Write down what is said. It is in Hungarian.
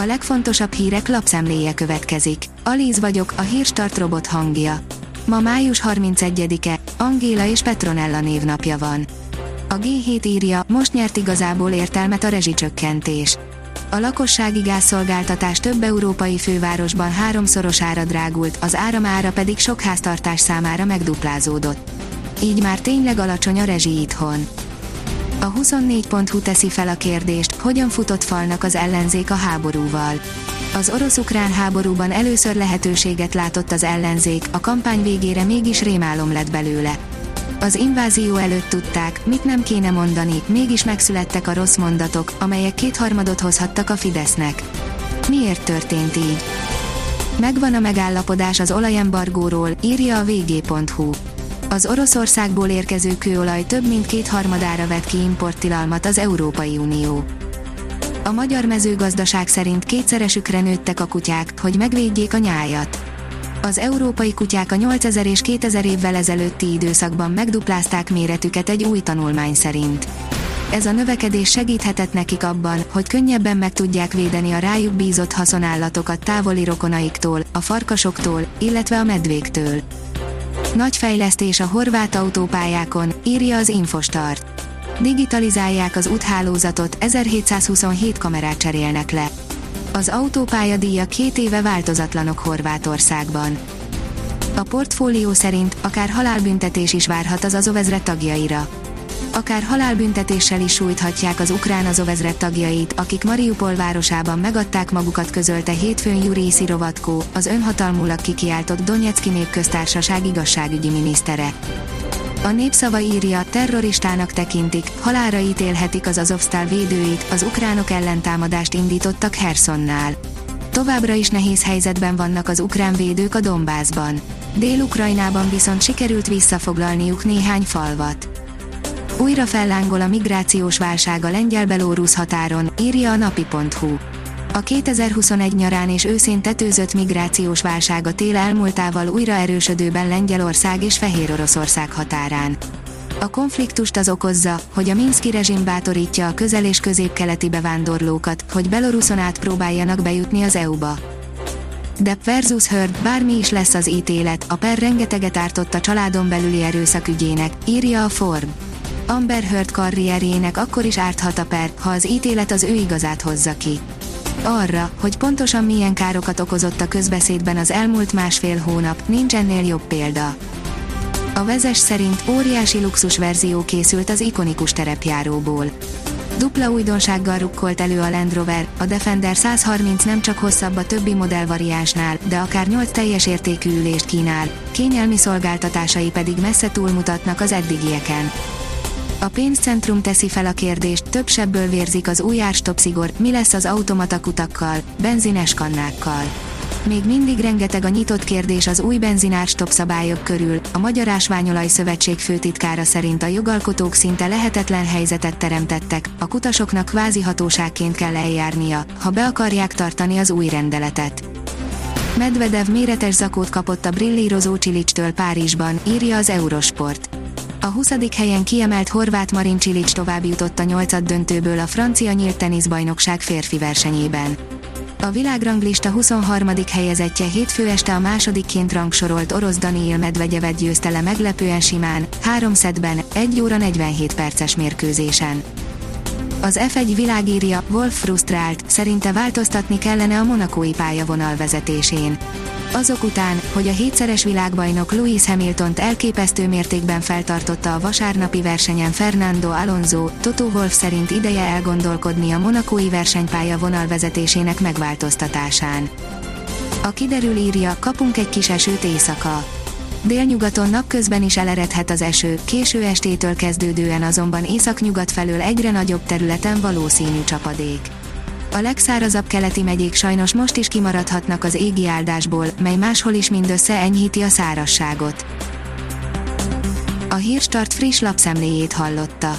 A legfontosabb hírek lapszemléje következik. Alíz vagyok, a hírstart robot hangja. Ma május 31-e, Angéla és Petronella névnapja van. A G7 írja, most nyert igazából értelmet a rezsicsökkentés. A lakossági gázszolgáltatás több európai fővárosban háromszorosára drágult, az áramára pedig sok háztartás számára megduplázódott. Így már tényleg alacsony a rezsi itthon. A 24.hu teszi fel a kérdést, hogyan futott falnak az ellenzék a háborúval. Az orosz-ukrán háborúban először lehetőséget látott az ellenzék, a kampány végére mégis rémálom lett belőle. Az invázió előtt tudták, mit nem kéne mondani, mégis megszülettek a rossz mondatok, amelyek kétharmadot hozhattak a Fidesznek. Miért történt így? Megvan a megállapodás az olajembargóról, írja a vg.hu. Az Oroszországból érkező kőolaj több mint kétharmadára vett ki importtilalmat az Európai Unió. A magyar mezőgazdaság szerint kétszeresükre nőttek a kutyák, hogy megvédjék a nyájat. Az európai kutyák a 8000 és 2000 évvel ezelőtti időszakban megduplázták méretüket egy új tanulmány szerint. Ez a növekedés segíthetett nekik abban, hogy könnyebben meg tudják védeni a rájuk bízott haszonállatokat távoli rokonaiktól, a farkasoktól, illetve a medvéktől. Nagy fejlesztés a horvát autópályákon, írja az Infostart. Digitalizálják az úthálózatot, 1727 kamerát cserélnek le. Az autópálya díja két éve változatlanok Horvátországban. A portfólió szerint akár halálbüntetés is várhat az Azovezre tagjaira. Akár halálbüntetéssel is sújthatják az ukrán Azovezre tagjait, akik Mariupol városában megadták magukat közölte hétfőn Juri Szirovatkó, az önhatalmulag kikiáltott Donetszki népköztársaság igazságügyi minisztere. A népszava írja, terroristának tekintik, halára ítélhetik az Azovstal védőit, az ukránok ellentámadást indítottak Hersonnál. Továbbra is nehéz helyzetben vannak az ukrán védők a Dombászban. Dél-Ukrajnában viszont sikerült visszafoglalniuk néhány falvat. Újra fellángol a migrációs válság a lengyel-belórusz határon, írja a napi.hu. A 2021 nyarán és őszén tetőzött migrációs válság a tél elmúltával újra erősödőben Lengyelország és Fehér Oroszország határán. A konfliktust az okozza, hogy a Minszki rezsim bátorítja a közel- és középkeleti bevándorlókat, hogy Beloruszon át próbáljanak bejutni az EU-ba. Depp versus Heard, bármi is lesz az ítélet, a per rengeteget ártott a családon belüli erőszak ügyének, írja a Forb. Amber Heard karrierjének akkor is árthat a per, ha az ítélet az ő igazát hozza ki. Arra, hogy pontosan milyen károkat okozott a közbeszédben az elmúlt másfél hónap, nincs ennél jobb példa. A vezes szerint óriási luxus verzió készült az ikonikus terepjáróból. Dupla újdonsággal rukkolt elő a Land Rover, a Defender 130 nem csak hosszabb a többi modellvariánsnál, de akár 8 teljes értékű ülést kínál, kényelmi szolgáltatásai pedig messze túlmutatnak az eddigieken. A pénzcentrum teszi fel a kérdést, több sebből vérzik az új árstopszigor, mi lesz az automata kutakkal, benzines kannákkal. Még mindig rengeteg a nyitott kérdés az új benzinárstop szabályok körül, a Magyar Ásványolaj Szövetség főtitkára szerint a jogalkotók szinte lehetetlen helyzetet teremtettek, a kutasoknak kvázi hatóságként kell eljárnia, ha be akarják tartani az új rendeletet. Medvedev méretes zakót kapott a brillírozó Csilicstől Párizsban, írja az Eurosport. A 20. helyen kiemelt horvát Marin Cilic tovább jutott a nyolcad döntőből a francia nyílt teniszbajnokság férfi versenyében. A világranglista 23. helyezettje hétfő este a másodikként rangsorolt orosz Daniil Medvegyevet győzte le meglepően simán, 3 szedben, 1 óra 47 perces mérkőzésen. Az F1 világírja, Wolf frusztrált, szerinte változtatni kellene a monakói pályavonal vezetésén azok után, hogy a hétszeres világbajnok Lewis Hamiltont elképesztő mértékben feltartotta a vasárnapi versenyen Fernando Alonso, Toto Wolff szerint ideje elgondolkodni a monakói versenypálya vonalvezetésének megváltoztatásán. A kiderül írja, kapunk egy kis esőt éjszaka. Délnyugaton napközben is eleredhet az eső, késő estétől kezdődően azonban északnyugat felől egyre nagyobb területen valószínű csapadék. A legszárazabb keleti megyék sajnos most is kimaradhatnak az égi áldásból, mely máshol is mindössze enyhíti a szárasságot. A Hírstart friss lapszemléjét hallotta.